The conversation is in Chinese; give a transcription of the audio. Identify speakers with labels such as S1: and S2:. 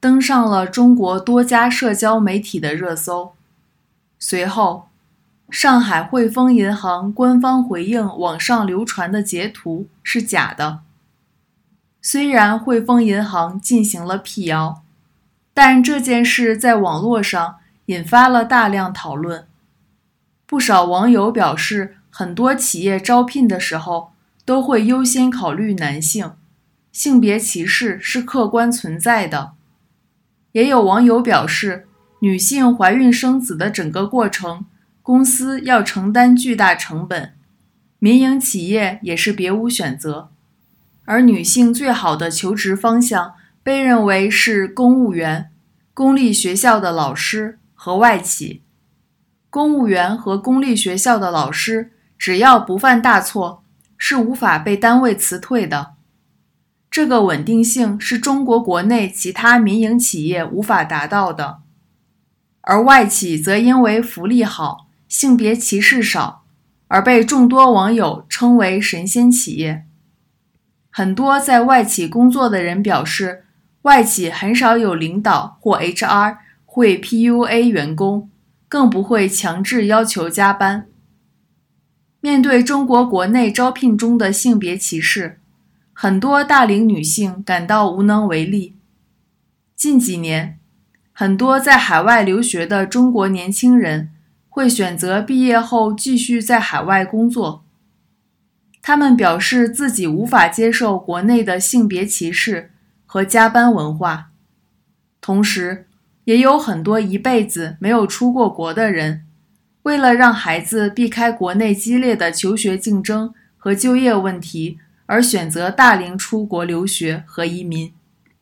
S1: 登上了中国多家社交媒体的热搜。随后，上海汇丰银行官方回应网上流传的截图是假的。虽然汇丰银行进行了辟谣，但这件事在网络上引发了大量讨论。不少网友表示，很多企业招聘的时候都会优先考虑男性，性别歧视是客观存在的。也有网友表示，女性怀孕生子的整个过程，公司要承担巨大成本，民营企业也是别无选择。而女性最好的求职方向被认为是公务员、公立学校的老师和外企。公务员和公立学校的老师只要不犯大错，是无法被单位辞退的。这个稳定性是中国国内其他民营企业无法达到的。而外企则因为福利好、性别歧视少，而被众多网友称为“神仙企业”。很多在外企工作的人表示，外企很少有领导或 HR 会 PUA 员工，更不会强制要求加班。面对中国国内招聘中的性别歧视，很多大龄女性感到无能为力。近几年，很多在海外留学的中国年轻人会选择毕业后继续在海外工作。他们表示自己无法接受国内的性别歧视和加班文化，同时，也有很多一辈子没有出过国的人，为了让孩子避开国内激烈的求学竞争和就业问题，而选择大龄出国留学和移民。